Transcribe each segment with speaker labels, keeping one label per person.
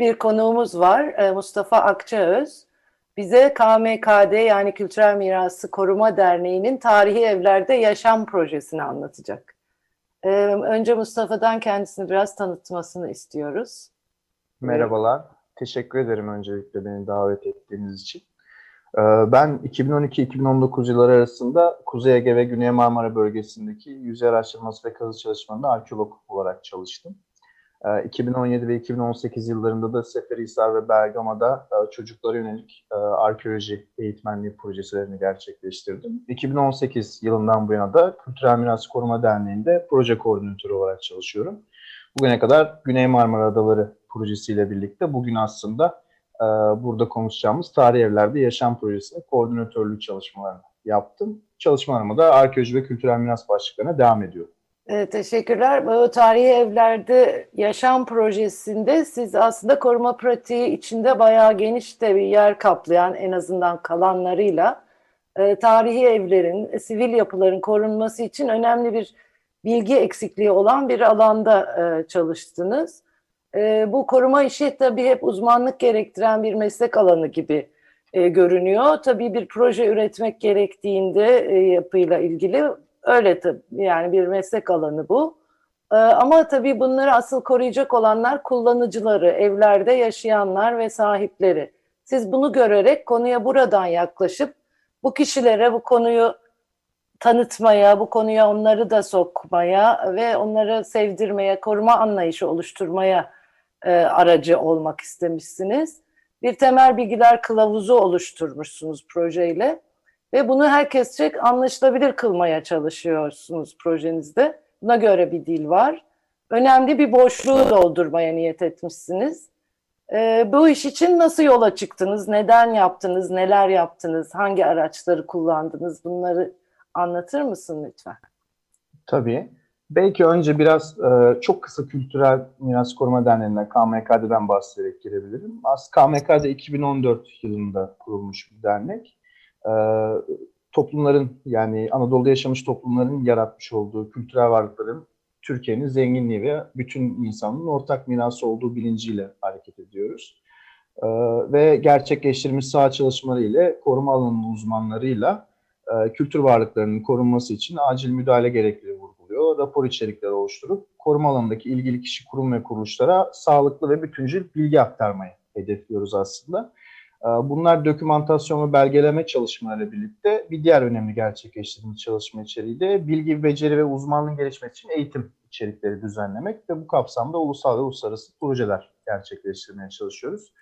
Speaker 1: bir konuğumuz var, e, Mustafa Akçaöz. Bize KMKD yani Kültürel Mirası Koruma Derneği'nin Tarihi Evlerde Yaşam Projesini anlatacak. Ee, önce Mustafa'dan kendisini biraz tanıtmasını istiyoruz.
Speaker 2: Merhabalar, teşekkür ederim öncelikle beni davet ettiğiniz için. Ee, ben 2012-2019 yılları arasında Kuzey Ege ve Güney Marmara bölgesindeki yüzey araştırması ve kazı çalışmalarında arkeolog olarak çalıştım. 2017 ee, ve 2018 yıllarında da Seferihisar ve Bergama'da e, çocuklara yönelik e, arkeoloji eğitmenliği projelerini gerçekleştirdim. 2018 yılından bu yana da Kültürel Miras Koruma Derneği'nde proje koordinatörü olarak çalışıyorum. Bugüne kadar Güney Marmara Adaları projesiyle birlikte bugün aslında e, burada konuşacağımız Tarih Evlerde Yaşam Projesi koordinatörlük çalışmalarını yaptım. Çalışmalarıma da arkeoloji ve kültürel miras başlıklarına devam ediyorum.
Speaker 1: Evet, teşekkürler. Bu tarihi evlerde yaşam projesinde siz aslında koruma pratiği içinde bayağı geniş de bir yer kaplayan en azından kalanlarıyla e, tarihi evlerin, e, sivil yapıların korunması için önemli bir bilgi eksikliği olan bir alanda e, çalıştınız. Bu koruma işi tabii hep uzmanlık gerektiren bir meslek alanı gibi görünüyor. Tabii bir proje üretmek gerektiğinde yapıyla ilgili Öyle tabii yani bir meslek alanı bu. Ee, ama tabii bunları asıl koruyacak olanlar kullanıcıları, evlerde yaşayanlar ve sahipleri. Siz bunu görerek konuya buradan yaklaşıp bu kişilere bu konuyu tanıtmaya, bu konuya onları da sokmaya ve onları sevdirmeye, koruma anlayışı oluşturmaya e, aracı olmak istemişsiniz. Bir temel bilgiler kılavuzu oluşturmuşsunuz projeyle. Ve bunu herkesçe anlaşılabilir kılmaya çalışıyorsunuz projenizde. Buna göre bir dil var. Önemli bir boşluğu doldurmaya niyet etmişsiniz. Ee, bu iş için nasıl yola çıktınız? Neden yaptınız? Neler yaptınız? Hangi araçları kullandınız? Bunları anlatır mısın lütfen?
Speaker 2: Tabii. Belki önce biraz e, çok kısa Kültürel Miras Koruma Derneği'nden KMK'den bahsederek girebilirim. Aslında KMKD 2014 yılında kurulmuş bir dernek e, toplumların yani Anadolu'da yaşamış toplumların yaratmış olduğu kültürel varlıkların Türkiye'nin zenginliği ve bütün insanın ortak mirası olduğu bilinciyle hareket ediyoruz. E, ve gerçekleştirmiş saha çalışmaları ile koruma alanının uzmanlarıyla e, kültür varlıklarının korunması için acil müdahale gerekliliği vurguluyor. Rapor içerikleri oluşturup koruma alanındaki ilgili kişi, kurum ve kuruluşlara sağlıklı ve bütüncül bilgi aktarmayı hedefliyoruz aslında. Ee, bunlar dokümantasyon ve belgeleme çalışmalarıyla birlikte bir diğer önemli gerçekleştirdiğimiz çalışma içeriği de bilgi, beceri ve uzmanlığın gelişmesi için eğitim içerikleri düzenlemek ve bu kapsamda ulusal ve uluslararası projeler gerçekleştirmeye çalışıyoruz.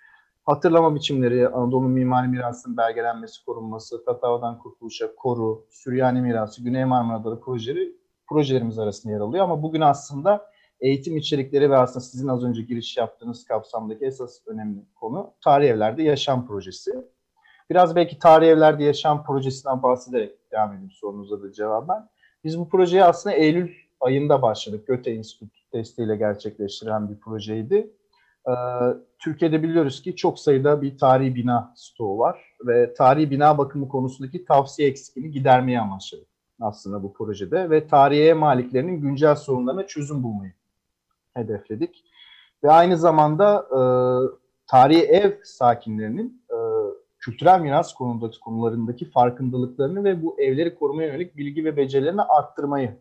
Speaker 2: Hatırlama biçimleri, Anadolu mimari mirasının belgelenmesi, korunması, Tatava'dan kurtuluşa, koru, Süryani mirası, Güney Marmara Adaları projeleri projelerimiz arasında yer alıyor. Ama bugün aslında eğitim içerikleri ve aslında sizin az önce giriş yaptığınız kapsamdaki esas önemli konu tarih evlerde yaşam projesi. Biraz belki tarih evlerde yaşam projesinden bahsederek devam edeyim sorunuza da cevaben. Biz bu projeyi aslında Eylül ayında başladık. Göte Enstitü desteğiyle gerçekleştiren bir projeydi. Ee, Türkiye'de biliyoruz ki çok sayıda bir tarihi bina stoğu var ve tarihi bina bakımı konusundaki tavsiye eksikliğini gidermeye amaçladık aslında bu projede ve tarihe maliklerinin güncel sorunlarına çözüm bulmayı hedefledik. Ve aynı zamanda e, tarihi ev sakinlerinin e, kültürel miras konudaki konularındaki farkındalıklarını ve bu evleri korumaya yönelik bilgi ve becerilerini arttırmayı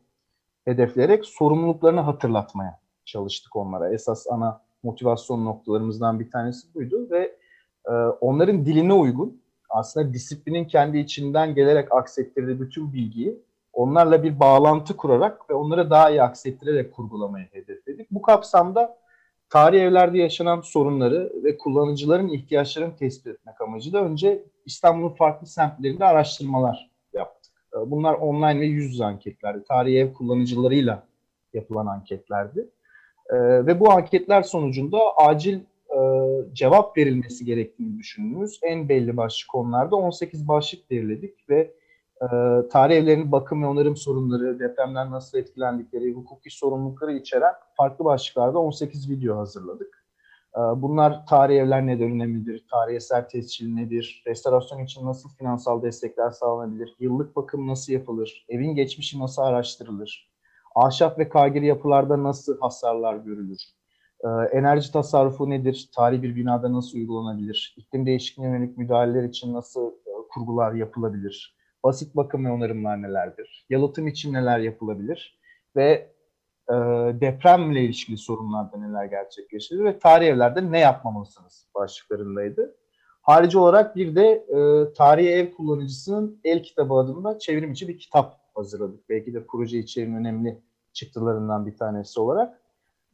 Speaker 2: hedefleyerek sorumluluklarını hatırlatmaya çalıştık onlara. Esas ana motivasyon noktalarımızdan bir tanesi buydu ve e, onların diline uygun aslında disiplinin kendi içinden gelerek aksettirdiği bütün bilgiyi onlarla bir bağlantı kurarak ve onları daha iyi aksettirerek kurgulamayı hedefledik. Bu kapsamda tarih evlerde yaşanan sorunları ve kullanıcıların ihtiyaçlarını tespit etmek amacıyla önce İstanbul'un farklı semtlerinde araştırmalar yaptık. Ee, bunlar online ve yüz yüze anketlerdi. Tarih ev kullanıcılarıyla yapılan anketlerdi. Ee, ve bu anketler sonucunda acil e, cevap verilmesi gerektiğini düşündüğümüz en belli başlı konularda 18 başlık belirledik ve e, tarih evlerinin bakım ve onarım sorunları, depremden nasıl etkilendikleri, hukuki sorumlulukları içeren farklı başlıklarda 18 video hazırladık. E, bunlar tarih evler neden önemlidir, tarih eser tescili nedir, restorasyon için nasıl finansal destekler sağlanabilir, yıllık bakım nasıl yapılır, evin geçmişi nasıl araştırılır, ahşap ve kagiri yapılarda nasıl hasarlar görülür, e, enerji tasarrufu nedir, tarih bir binada nasıl uygulanabilir, iklim değişikliğine yönelik müdahaleler için nasıl e, kurgular yapılabilir, basit bakım ve onarımlar nelerdir, yalıtım için neler yapılabilir ve e, depremle ilişkili sorunlarda neler gerçekleşir ve tarih evlerde ne yapmamalısınız başlıklarındaydı. Harici olarak bir de e, tarihi ev kullanıcısının el kitabı adında çevrim içi bir kitap hazırladık. Belki de proje içeriğinin önemli çıktılarından bir tanesi olarak.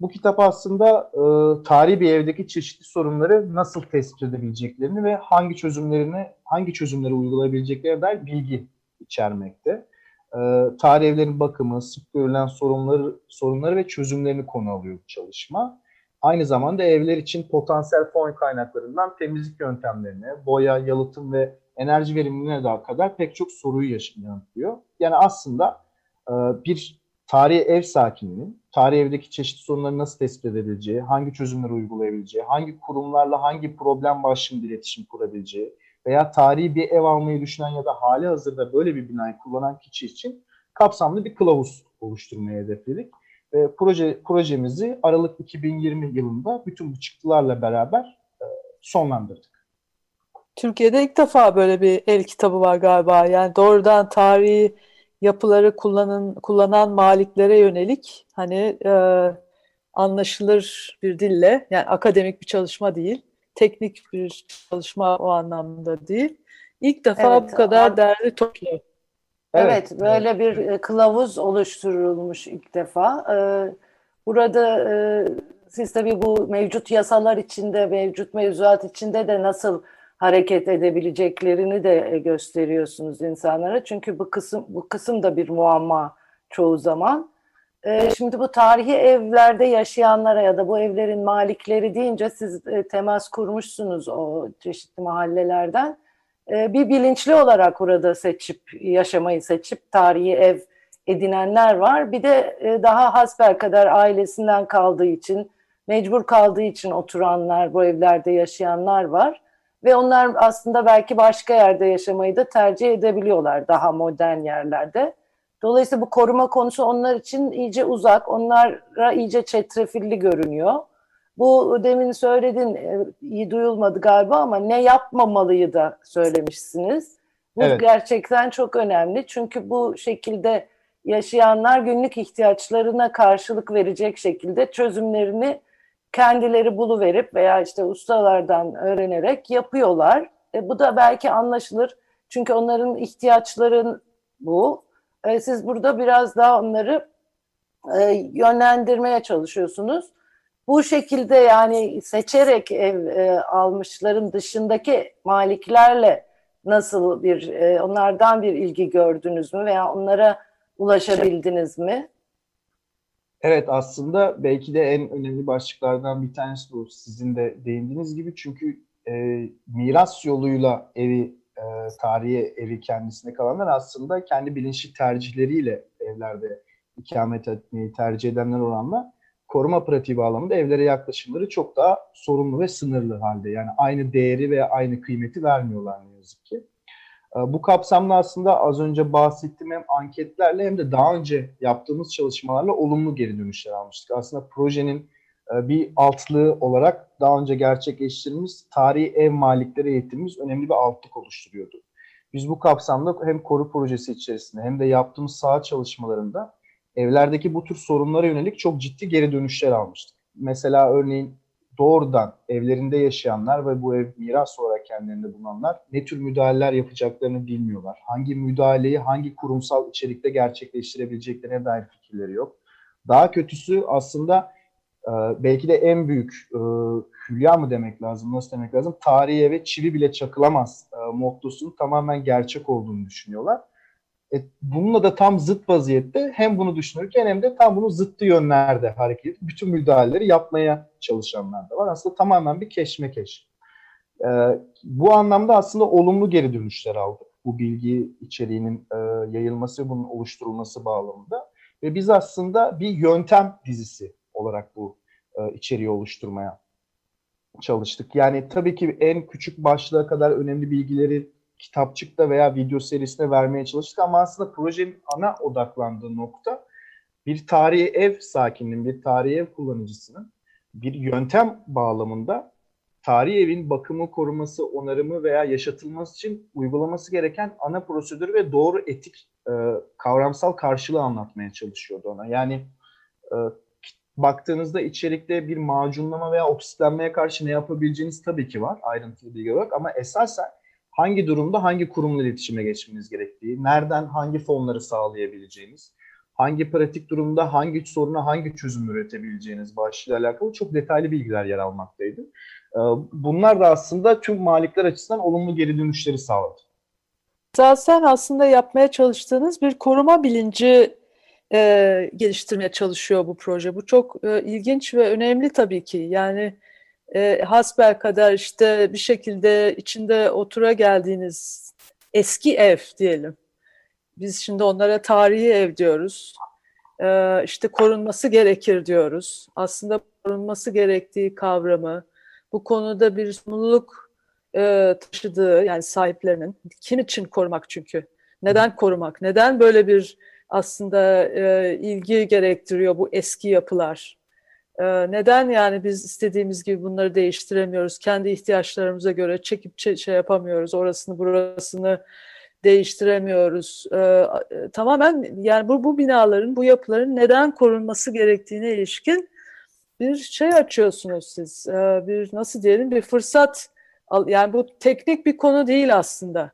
Speaker 2: Bu kitap aslında e, tarihi bir evdeki çeşitli sorunları nasıl tespit edebileceklerini ve hangi çözümlerini, hangi çözümleri uygulayabileceklerine dair bilgi içermekte. E, tarih evlerin bakımı, sık görülen sorunları, sorunları ve çözümlerini konu alıyor bu çalışma. Aynı zamanda evler için potansiyel fon kaynaklarından temizlik yöntemlerine, boya, yalıtım ve enerji verimliliğine daha kadar pek çok soruyu yanıtlıyor. Yani aslında e, bir tarihi ev sakininin tarihi evdeki çeşitli sorunları nasıl tespit edebileceği, hangi çözümleri uygulayabileceği, hangi kurumlarla hangi problem başlığında iletişim kurabileceği veya tarihi bir ev almayı düşünen ya da hali hazırda böyle bir binayı kullanan kişi için kapsamlı bir kılavuz oluşturmayı hedefledik. E, proje projemizi Aralık 2020 yılında bütün bu çıktılarla beraber e, sonlandırdık.
Speaker 3: Türkiye'de ilk defa böyle bir el kitabı var galiba. Yani doğrudan tarihi yapıları kullanın, kullanan maliklere yönelik hani e, anlaşılır bir dille yani akademik bir çalışma değil, teknik bir çalışma o anlamda değil. İlk defa
Speaker 1: Evet,
Speaker 3: bu kadar
Speaker 1: an-
Speaker 3: derli toplu.
Speaker 1: Evet, böyle bir e, kılavuz oluşturulmuş ilk defa. Ee, Burada e, siz tabii bu mevcut yasalar içinde, mevcut mevzuat içinde de nasıl hareket edebileceklerini de e, gösteriyorsunuz insanlara. Çünkü bu kısım bu kısım da bir muamma çoğu zaman. Ee, Şimdi bu tarihi evlerde yaşayanlara ya da bu evlerin malikleri deyince siz e, temas kurmuşsunuz o çeşitli mahallelerden. Bir bilinçli olarak burada seçip yaşamayı seçip tarihi ev edinenler var. Bir de e, daha hasbelkader ailesinden kaldığı için, mecbur kaldığı için oturanlar, bu evlerde yaşayanlar var. Ve onlar aslında belki başka yerde yaşamayı da tercih edebiliyorlar daha modern yerlerde. Dolayısıyla bu koruma konusu onlar için iyice uzak, onlara iyice çetrefilli görünüyor. Bu demin söyledin, e, iyi duyulmadı galiba ama ne yapmamalıyı da söylemişsiniz. Bu
Speaker 2: Evet.
Speaker 1: gerçekten çok önemli çünkü bu şekilde yaşayanlar günlük ihtiyaçlarına karşılık verecek şekilde çözümlerini kendileri buluverip veya işte ustalardan öğrenerek yapıyorlar. E, bu da belki anlaşılır çünkü onların ihtiyaçların bu. E, siz burada biraz daha onları e, yönlendirmeye çalışıyorsunuz. Bu şekilde yani seçerek ev e, almışların dışındaki maliklerle nasıl bir e, onlardan bir ilgi gördünüz mü veya onlara ulaşabildiniz mi?
Speaker 2: Evet aslında belki de en önemli başlıklardan bir tanesi bu. Sizin de değindiğiniz gibi çünkü e, miras yoluyla evi, e, tarihi evi kendisine kalanlar aslında kendi bilinçli tercihleriyle evlerde ikamet etmeyi tercih edenler oranla koruma pratiği bağlamında evlere yaklaşımları çok daha sorunlu ve sınırlı halde. Yani aynı değeri ve aynı kıymeti vermiyorlar ne yazık ki. E, Bu kapsamda aslında az önce bahsettiğim hem anketlerle hem de daha önce yaptığımız çalışmalarla olumlu geri dönüşler almıştık. Aslında projenin e, bir altlığı olarak daha önce gerçekleştirdiğimiz tarihi ev malikleri eğitimimiz önemli bir altlık oluşturuyordu. Biz bu kapsamda hem koru projesi içerisinde hem de yaptığımız saha çalışmalarında evlerdeki bu tür sorunlara yönelik çok ciddi geri dönüşler almıştık. Mesela örneğin doğrudan evlerinde yaşayanlar ve bu ev miras olarak kendilerinde bulunanlar ne tür müdahaleler yapacaklarını bilmiyorlar. Hangi müdahaleyi hangi kurumsal içerikte gerçekleştirebileceklerine dair fikirleri yok. Daha kötüsü aslında e, belki de en büyük e, hülya mı demek lazım, nasıl demek lazım? Tarihi eve çivi bile çakılamaz e, mottosunun tamamen gerçek olduğunu düşünüyorlar. E, bununla da tam zıt vaziyette hem bunu düşünürken hem de tam bunun zıttı yönlerde hareket edip bütün müdahaleleri yapmaya çalışanlar da var. Aslında tamamen bir keşmekeş. E, bu anlamda aslında olumlu geri dönüşler aldık. Bu bilgi içeriğinin e, yayılması, bunun oluşturulması bağlamında. Ve biz aslında bir yöntem dizisi olarak bu e, içeriği oluşturmaya çalıştık. Yani tabii ki en küçük başlığa kadar önemli bilgileri kitapçıkta veya video serisine vermeye çalıştık ama aslında projenin ana odaklandığı nokta bir tarihi ev sakininin, bir tarihi ev kullanıcısının bir yöntem bağlamında tarihi evin bakımı, koruması, onarımı veya yaşatılması için uygulaması gereken ana prosedür ve doğru etik e, kavramsal karşılığı anlatmaya çalışıyordu ona. Yani e, baktığınızda içerikte bir macunlama veya oksitlenmeye karşı ne yapabileceğiniz tabii ki var ayrıntılı bilgi olarak ama esasen hangi durumda hangi kurumla iletişime geçmeniz gerektiği, nereden hangi fonları sağlayabileceğiniz, hangi pratik durumda hangi soruna hangi çözüm üretebileceğiniz başlığıyla alakalı çok detaylı bilgiler yer almaktaydı. Ee, bunlar da aslında tüm malikler açısından olumlu geri dönüşleri sağladı.
Speaker 3: Zaten aslında yapmaya çalıştığınız bir koruma bilinci e, geliştirmeye çalışıyor bu proje. Bu çok e, ilginç ve önemli tabii ki. Yani e, hasbel kadar işte bir şekilde içinde otura geldiğiniz eski ev diyelim. Biz şimdi onlara tarihi ev diyoruz. E, işte korunması gerekir diyoruz. Aslında korunması gerektiği kavramı bu konuda bir sorumluluk e, taşıdığı yani sahiplerinin kim için korumak çünkü neden korumak neden böyle bir aslında e, ilgi gerektiriyor bu eski yapılar neden yani biz istediğimiz gibi bunları değiştiremiyoruz? Kendi ihtiyaçlarımıza göre çekip şey yapamıyoruz. Orasını burasını değiştiremiyoruz. E, e, tamamen yani bu, bu binaların bu yapıların neden korunması gerektiğine ilişkin bir şey açıyorsunuz siz. E, bir nasıl diyelim bir fırsat yani bu teknik bir konu değil aslında.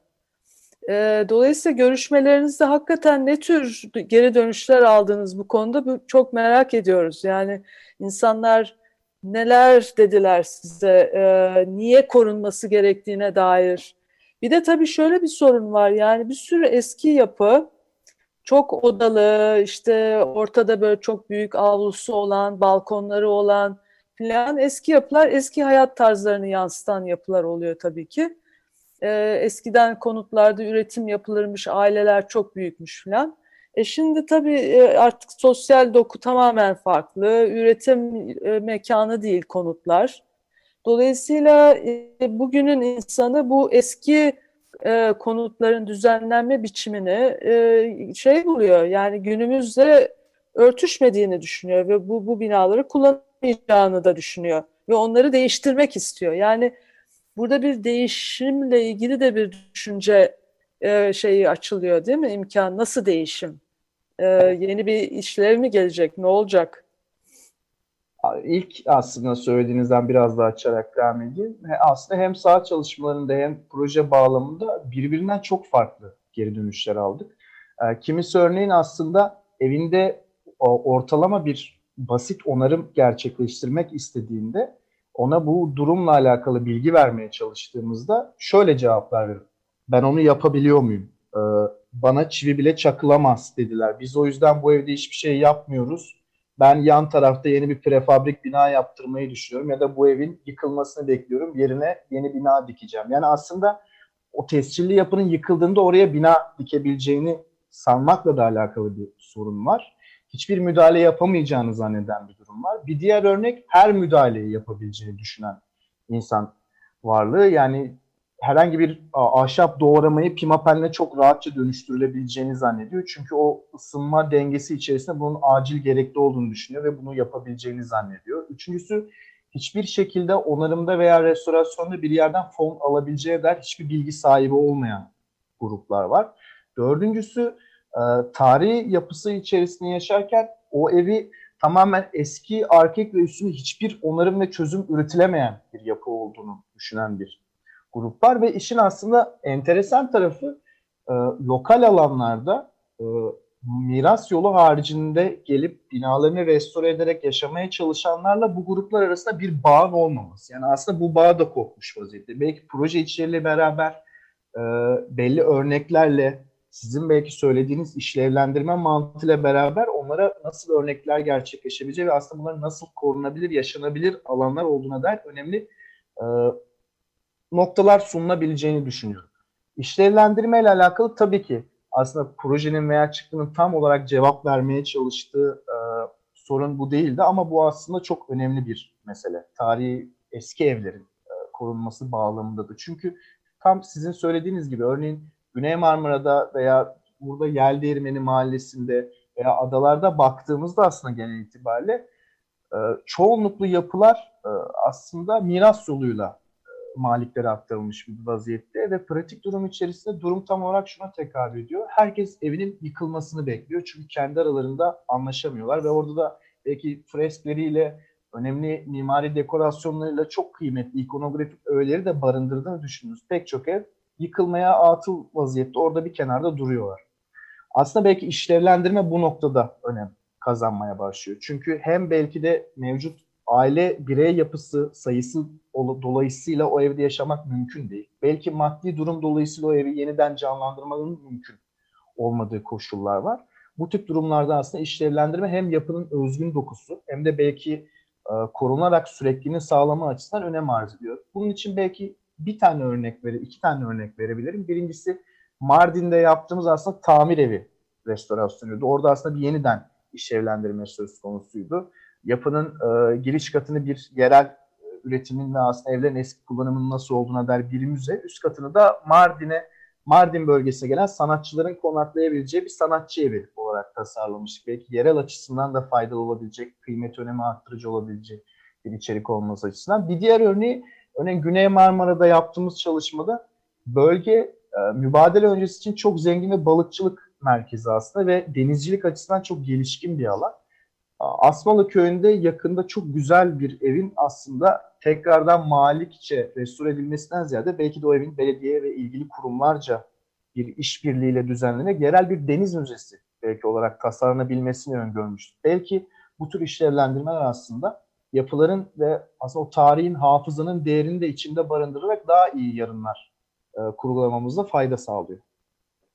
Speaker 3: E, dolayısıyla görüşmelerinizde hakikaten ne tür geri dönüşler aldınız bu konuda bu, çok merak ediyoruz. Yani insanlar neler dediler size, e, niye korunması gerektiğine dair. Bir de tabii şöyle bir sorun var yani bir sürü eski yapı çok odalı işte ortada böyle çok büyük avlusu olan, balkonları olan filan eski yapılar eski hayat tarzlarını yansıtan yapılar oluyor tabii ki. Ee, eskiden konutlarda üretim yapılırmış, aileler çok büyükmüş filan. E şimdi tabii e, artık sosyal doku tamamen farklı, üretim e, mekanı değil konutlar. Dolayısıyla e, bugünün insanı bu eski konutların düzenlenme biçimini şey buluyor. Yani günümüzde örtüşmediğini düşünüyor ve bu, bu binaları kullanamayacağını da düşünüyor. Ve onları değiştirmek istiyor. Yani burada bir değişimle ilgili de bir düşünce e, şeyi açılıyor değil mi? İmkan nasıl değişim? E, yeni bir işlev mi gelecek? Ne olacak?
Speaker 2: İlk aslında söylediğinizden biraz daha açarak devam edeyim. Aslında hem sağ çalışmalarında hem proje bağlamında birbirinden çok farklı geri dönüşler aldık. E, kimisi örneğin aslında evinde ortalama bir basit onarım gerçekleştirmek istediğinde ona bu durumla alakalı bilgi vermeye çalıştığımızda şöyle cevaplar verir. Ben onu yapabiliyor muyum? Ee, bana çivi bile çakılamaz dediler. Biz o yüzden bu evde hiçbir şey yapmıyoruz. Ben yan tarafta yeni bir prefabrik bina yaptırmayı düşünüyorum ya da bu evin yıkılmasını bekliyorum. Yerine yeni bina dikeceğim. Yani aslında o tescilli yapının yıkıldığında oraya bina dikebileceğini sanmakla da alakalı bir sorun var hiçbir müdahale yapamayacağını zanneden bir durum var. Bir diğer örnek her müdahaleyi yapabileceğini düşünen insan varlığı. Yani herhangi bir ahşap doğramayı pimapenle çok rahatça dönüştürülebileceğini zannediyor. Çünkü o ısınma dengesi içerisinde bunun acil gerekli olduğunu düşünüyor ve bunu yapabileceğini zannediyor. Üçüncüsü hiçbir şekilde onarımda veya restorasyonda bir yerden fon alabileceği der hiçbir bilgi sahibi olmayan gruplar var. Dördüncüsü e, tarihi yapısı içerisinde yaşarken o evi tamamen eski, arkek ve üstüne hiçbir onarım ve çözüm üretilemeyen bir yapı olduğunu düşünen bir grup var ve işin aslında enteresan tarafı e, lokal alanlarda e, miras yolu haricinde gelip binalarını restore ederek yaşamaya çalışanlarla bu gruplar arasında bir bağın olmaması. Yani aslında bu bağ da kopmuş vaziyette. Belki proje içeriğiyle beraber e, belli örneklerle sizin belki söylediğiniz işlevlendirme mantığıyla beraber onlara nasıl örnekler gerçekleşebileceği ve aslında bunların nasıl korunabilir, yaşanabilir alanlar olduğuna dair önemli e, noktalar sunulabileceğini düşünüyorum. İşlevlendirme ile alakalı tabii ki aslında projenin veya çıktının tam olarak cevap vermeye çalıştığı e, sorun bu değildi ama bu aslında çok önemli bir mesele. Tarihi eski evlerin e, korunması bağlamındadır. Çünkü tam sizin söylediğiniz gibi örneğin Güney Marmara'da veya burada Yel Mahallesi'nde veya adalarda baktığımızda aslında genel itibariyle e, çoğunluklu yapılar e, aslında miras yoluyla e, maliklere aktarılmış bir vaziyette ve pratik durum içerisinde durum tam olarak şuna tekabül ediyor. Herkes evinin yıkılmasını bekliyor çünkü kendi aralarında anlaşamıyorlar ve orada da belki freskleriyle önemli mimari dekorasyonlarıyla çok kıymetli ikonografik öğeleri de barındırdığını düşündüğünüz pek çok ev yıkılmaya atıl vaziyette orada bir kenarda duruyorlar. Aslında belki işlevlendirme bu noktada önem kazanmaya başlıyor. Çünkü hem belki de mevcut aile birey yapısı sayısı dolayısıyla o evde yaşamak mümkün değil. Belki maddi durum dolayısıyla o evi yeniden canlandırmanın mümkün olmadığı koşullar var. Bu tip durumlarda aslında işlevlendirme hem yapının özgün dokusu hem de belki korunarak sürekliliğini sağlama açısından önem arz ediyor. Bunun için belki bir tane örnek verir, iki tane örnek verebilirim. Birincisi Mardin'de yaptığımız aslında tamir evi restorasyonuydu. Orada aslında bir yeniden işlevlendirme söz konusuydu. Yapının e, giriş katını bir yerel e, üretimin ve aslında evlerin eski kullanımının nasıl olduğuna dair bir müze, üst katını da Mardin'e Mardin bölgesine gelen sanatçıların konaklayabileceği bir sanatçı evi olarak tasarlamıştık. Belki yerel açısından da faydalı olabilecek, kıymet önemi arttırıcı olabilecek bir içerik olması açısından. Bir diğer örneği Örneğin Güney Marmara'da yaptığımız çalışmada bölge e, mübadele öncesi için çok zengin ve balıkçılık merkezi aslında ve denizcilik açısından çok gelişkin bir alan. Asmalı köyünde yakında çok güzel bir evin aslında tekrardan malikçe restore edilmesinden ziyade belki de o evin belediye ve ilgili kurumlarca bir işbirliğiyle düzenlenerek yerel bir deniz müzesi belki olarak tasarlanabilmesini öngörmüştük. Belki bu tür işlevlendirmeler aslında yapıların ve aslında o tarihin, hafızanın değerini de içinde barındırarak daha iyi yarınlar e, kurgulamamızda fayda sağlıyor.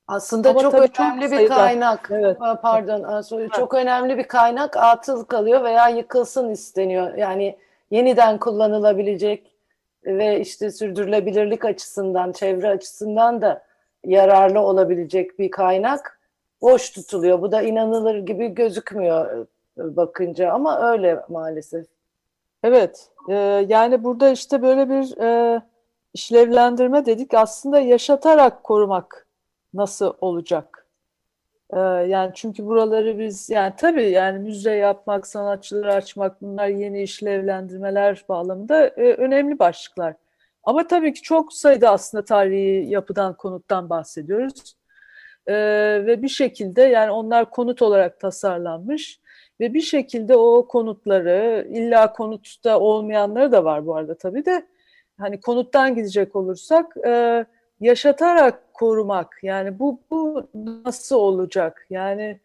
Speaker 1: Aslında Ama çok önemli bir sayıda. kaynak. Evet. Pardon, evet. çok önemli bir kaynak atıl kalıyor veya yıkılsın isteniyor. Yani yeniden kullanılabilecek ve işte sürdürülebilirlik açısından, çevre açısından da yararlı olabilecek bir kaynak boş tutuluyor. Bu da inanılır gibi gözükmüyor e, bakınca ama öyle maalesef.
Speaker 3: Evet, e, yani burada işte böyle bir e, işlevlendirme dedik. Aslında yaşatarak korumak nasıl olacak? E, yani çünkü buraları biz yani tabii yani müze yapmak, sanatçıları açmak bunlar yeni işlevlendirmeler bağlamında e, önemli başlıklar. Ama tabii ki çok sayıda aslında tarihi yapıdan, konuttan bahsediyoruz. E, ve bir şekilde yani onlar konut olarak tasarlanmış ve bir şekilde o konutları illa konutta olmayanları da var bu arada tabii de hani konuttan gidecek olursak e, yaşatarak korumak yani bu, bu nasıl olacak? Yani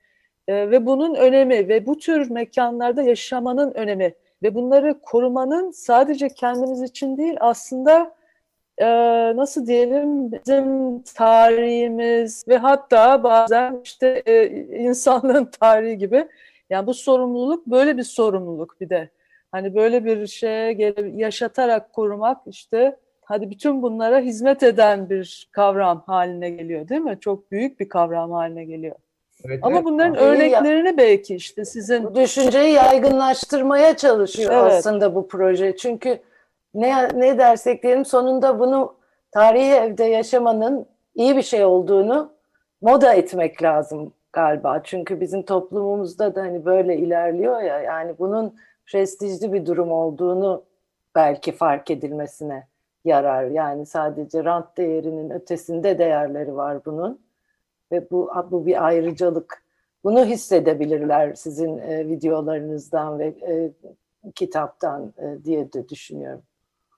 Speaker 3: e, ve bunun önemi ve bu tür mekanlarda yaşamanın önemi ve bunları korumanın sadece kendimiz için değil aslında e, nasıl diyelim bizim tarihimiz ve hatta bazen işte e, insanlığın tarihi gibi yani bu sorumluluk böyle bir sorumluluk bir de. Hani böyle bir şeye yaşatarak korumak işte hadi bütün bunlara hizmet eden bir kavram haline geliyor değil mi? Çok büyük bir kavram haline geliyor. Evet, Ama evet. bunların örneklerini ya, belki işte sizin...
Speaker 1: Bu düşünceyi yaygınlaştırmaya çalışıyor evet. aslında bu proje. Çünkü ne, ne dersek diyelim sonunda bunu tarihi evde yaşamanın iyi bir şey olduğunu moda etmek lazım galiba. Çünkü bizim toplumumuzda da hani böyle ilerliyor ya yani bunun prestijli bir durum olduğunu belki fark edilmesine yarar. Yani sadece rant değerinin ötesinde değerleri var bunun. Ve bu, bu bir ayrıcalık. Bunu hissedebilirler sizin e, videolarınızdan ve e, kitaptan e, diye de düşünüyorum.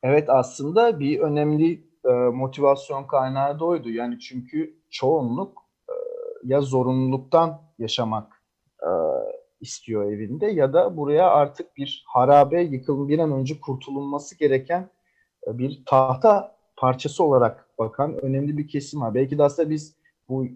Speaker 2: Evet aslında bir önemli e, motivasyon kaynağı da oydu. Yani çünkü çoğunluk ya zorunluluktan yaşamak e, istiyor evinde ya da buraya artık bir harabe yıkılım bir an önce kurtulunması gereken e, bir tahta parçası olarak bakan önemli bir kesim var. Belki de aslında biz bu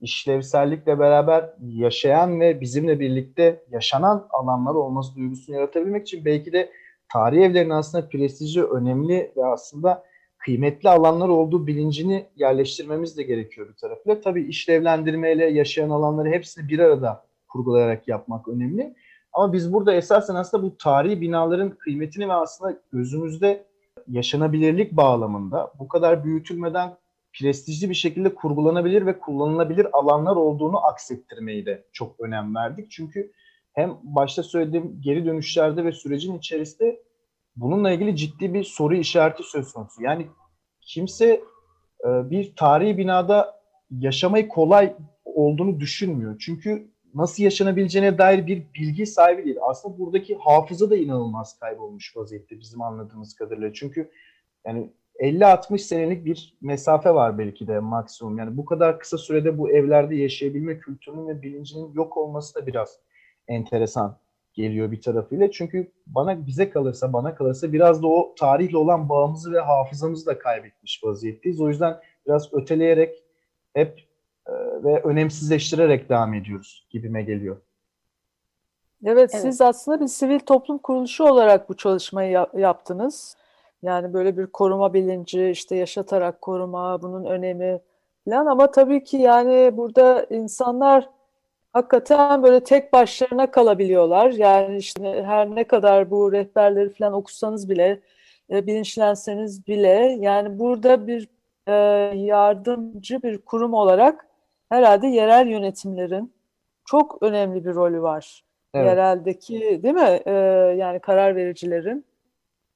Speaker 2: işlevsellikle beraber yaşayan ve bizimle birlikte yaşanan alanlar olması duygusunu yaratabilmek için belki de tarihi evlerin aslında prestiji önemli ve aslında kıymetli alanlar olduğu bilincini yerleştirmemiz de gerekiyor bir tarafıyla. Tabii işlevlendirmeyle yaşayan alanları hepsini bir arada kurgulayarak yapmak önemli. Ama biz burada esasen aslında bu tarihi binaların kıymetini ve aslında gözümüzde yaşanabilirlik bağlamında bu kadar büyütülmeden prestijli bir şekilde kurgulanabilir ve kullanılabilir alanlar olduğunu aksettirmeyi de çok önem verdik. Çünkü hem başta söylediğim geri dönüşlerde ve sürecin içerisinde bununla ilgili ciddi bir soru işareti söz konusu. Yani kimse e, bir tarihi binada yaşamayı kolay olduğunu düşünmüyor. Çünkü nasıl yaşanabileceğine dair bir bilgi sahibi değil. Aslında buradaki hafıza da inanılmaz kaybolmuş vaziyette bizim anladığımız kadarıyla. Çünkü yani 50-60 senelik bir mesafe var belki de maksimum. Yani bu kadar kısa sürede bu evlerde yaşayabilme kültürünün ve bilincinin yok olması da biraz enteresan geliyor bir tarafıyla. Çünkü bana bize kalırsa, bana kalırsa biraz da o tarihle olan bağımızı ve hafızamızı da kaybetmiş vaziyetteyiz. O yüzden biraz öteleyerek hep e, ve önemsizleştirerek devam ediyoruz gibime geliyor.
Speaker 3: Evet, evet, siz aslında bir sivil toplum kuruluşu olarak bu çalışmayı yap yaptınız. Yani böyle bir koruma bilinci, işte yaşatarak koruma, bunun önemi falan ama tabii ki yani burada insanlar hakikaten böyle tek başlarına kalabiliyorlar. Yani işte her ne kadar bu rehberleri falan okusanız bile, e, bilinçlenseniz bile yani burada bir e, yardımcı bir kurum olarak herhalde yerel yönetimlerin çok önemli bir rolü var. Evet. Yereldeki değil mi? E, yani karar vericilerin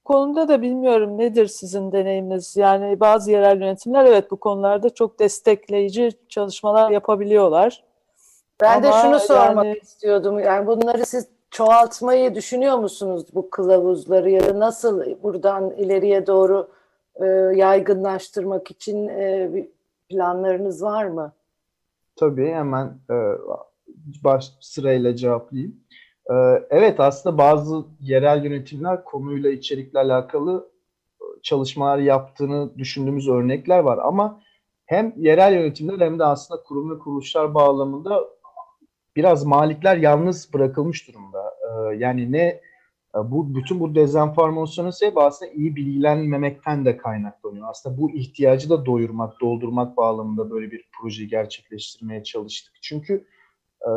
Speaker 3: konuda da bilmiyorum nedir sizin deneyiminiz? Yani bazı yerel yönetimler evet bu konularda çok destekleyici çalışmalar yapabiliyorlar.
Speaker 1: Ben Ama de şunu sormak yani, istiyordum. Yani bunları siz çoğaltmayı düşünüyor musunuz bu kılavuzları ya da nasıl buradan ileriye doğru e, yaygınlaştırmak için e, planlarınız var mı?
Speaker 2: Tabii hemen e, baş sırayla cevaplayayım. E, evet aslında bazı yerel yönetimler konuyla içerikle alakalı e, çalışmalar yaptığını düşündüğümüz örnekler var ama hem yerel yönetimler hem de aslında kurum ve kuruluşlar bağlamında biraz malikler yalnız bırakılmış durumda. Ee, yani ne e, bu bütün bu dezenformasyonun sebebi aslında iyi bilgilenmemekten de kaynaklanıyor. Aslında bu ihtiyacı da doyurmak, doldurmak bağlamında böyle bir projeyi gerçekleştirmeye çalıştık. Çünkü e,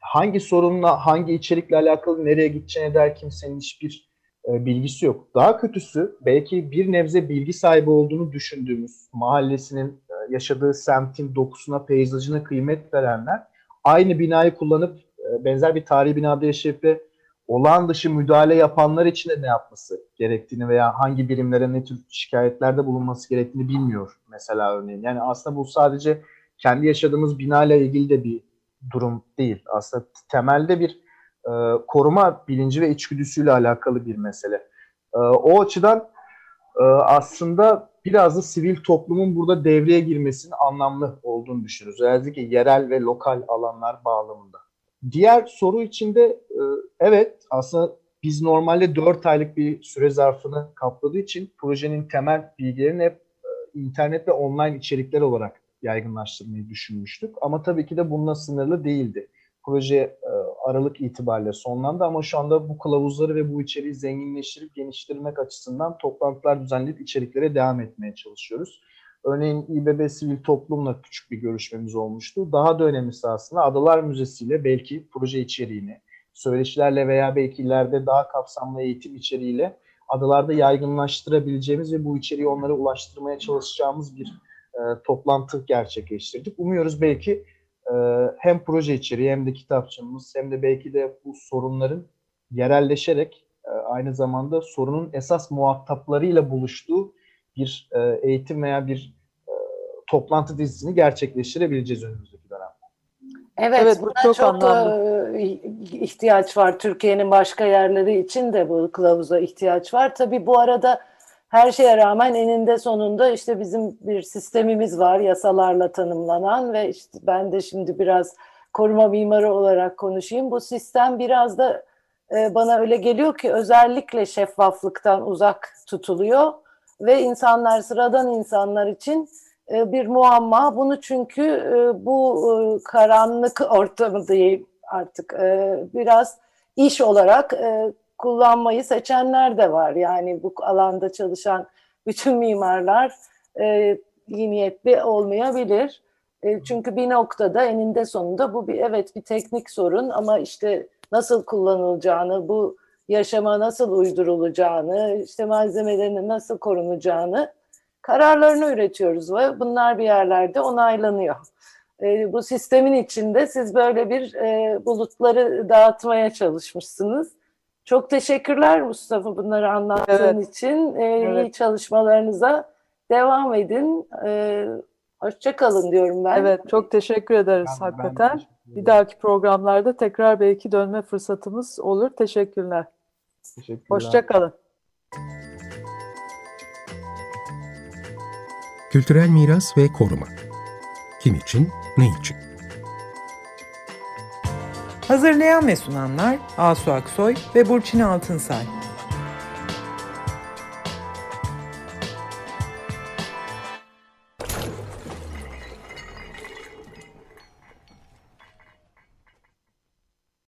Speaker 2: hangi sorunla, hangi içerikle alakalı nereye gideceğine dair kimsenin hiçbir e, bilgisi yok. Daha kötüsü belki bir nebze bilgi sahibi olduğunu düşündüğümüz mahallesinin yaşadığı semtin dokusuna, peyzajına kıymet verenler aynı binayı kullanıp e, benzer bir tarihi binada yaşayıp ve olağan dışı müdahale yapanlar için de ne yapması gerektiğini veya hangi birimlere ne tür şikayetlerde bulunması gerektiğini bilmiyor mesela örneğin. Yani aslında bu sadece kendi yaşadığımız binayla ilgili de bir durum değil. Aslında temelde bir e, koruma bilinci ve içgüdüsüyle alakalı bir mesele. E, o açıdan e, aslında biraz da sivil toplumun burada devreye girmesinin anlamlı olduğunu düşünürüz. Özellikle yerel ve lokal alanlar bağlamında. Diğer soru içinde e, evet aslında biz normalde 4 aylık bir süre zarfını kapladığı için projenin temel bilgilerini hep e, internet ve online içerikler olarak yaygınlaştırmayı düşünmüştük. Ama tabii ki de bununla sınırlı değildi. Proje e, Aralık itibariyle sonlandı ama şu anda bu kılavuzları ve bu içeriği zenginleştirip geliştirmek açısından toplantılar düzenleyip içeriklere devam etmeye çalışıyoruz. Örneğin İBB Sivil Toplum'la küçük bir görüşmemiz olmuştu. Daha da önemlisi aslında Adalar Müzesi ile belki proje içeriğini, söyleşilerle veya belki ileride daha kapsamlı eğitim içeriğiyle adalarda yaygınlaştırabileceğimiz ve bu içeriği onlara ulaştırmaya çalışacağımız bir e, toplantı gerçekleştirdik. Umuyoruz belki e, hem proje içeriği hem de kitapçımız hem de belki de bu sorunların yerelleşerek e, aynı zamanda sorunun esas muhataplarıyla buluştuğu bir e, eğitim veya bir e, toplantı dizisini gerçekleştirebileceğiz önümüzdeki dönemde.
Speaker 1: Evet, evet buna çok, çok anlamlı. ihtiyaç var. Türkiye'nin başka yerleri için de bu kılavuza ihtiyaç var. Tabii bu arada her şeye rağmen eninde sonunda işte bizim bir sistemimiz var yasalarla tanımlanan ve işte ben de şimdi biraz koruma mimarı olarak konuşayım. Bu sistem biraz da e, bana öyle geliyor ki özellikle şeffaflıktan uzak tutuluyor ve insanlar sıradan insanlar için e, bir muamma. Bunu çünkü e, bu karanlık ortamı diyeyim artık biraz iş olarak kullanmayı seçenler de var. Yani bu alanda çalışan bütün mimarlar e, iyi niyetli olmayabilir. E, çünkü bir noktada eninde sonunda bu bir evet bir teknik sorun ama işte nasıl kullanılacağını, bu yaşama nasıl uydurulacağını, işte malzemelerinin nasıl korunacağını kararlarını üretiyoruz ve bunlar bir yerlerde onaylanıyor. E, bu sistemin içinde siz böyle bir e, bulutları dağıtmaya çalışmışsınız. Çok teşekkürler Mustafa bunları anlattığın
Speaker 3: Evet.
Speaker 1: için. E,
Speaker 3: Evet.
Speaker 1: İyi çalışmalarınıza devam edin. E, hoşça kalın diyorum ben.
Speaker 3: Evet, çok teşekkür ederiz
Speaker 2: Ben- ben
Speaker 3: hakikaten.
Speaker 2: teşekkür
Speaker 3: Bir dahaki programlarda tekrar belki dönme fırsatımız olur. Teşekkürler.
Speaker 2: Teşekkürler.
Speaker 3: Hoşça kalın.
Speaker 4: Kültürel miras ve koruma. Kim için, ne için?
Speaker 5: Hazırlayan ve sunanlar Asu Aksoy ve Burçin Altınsay.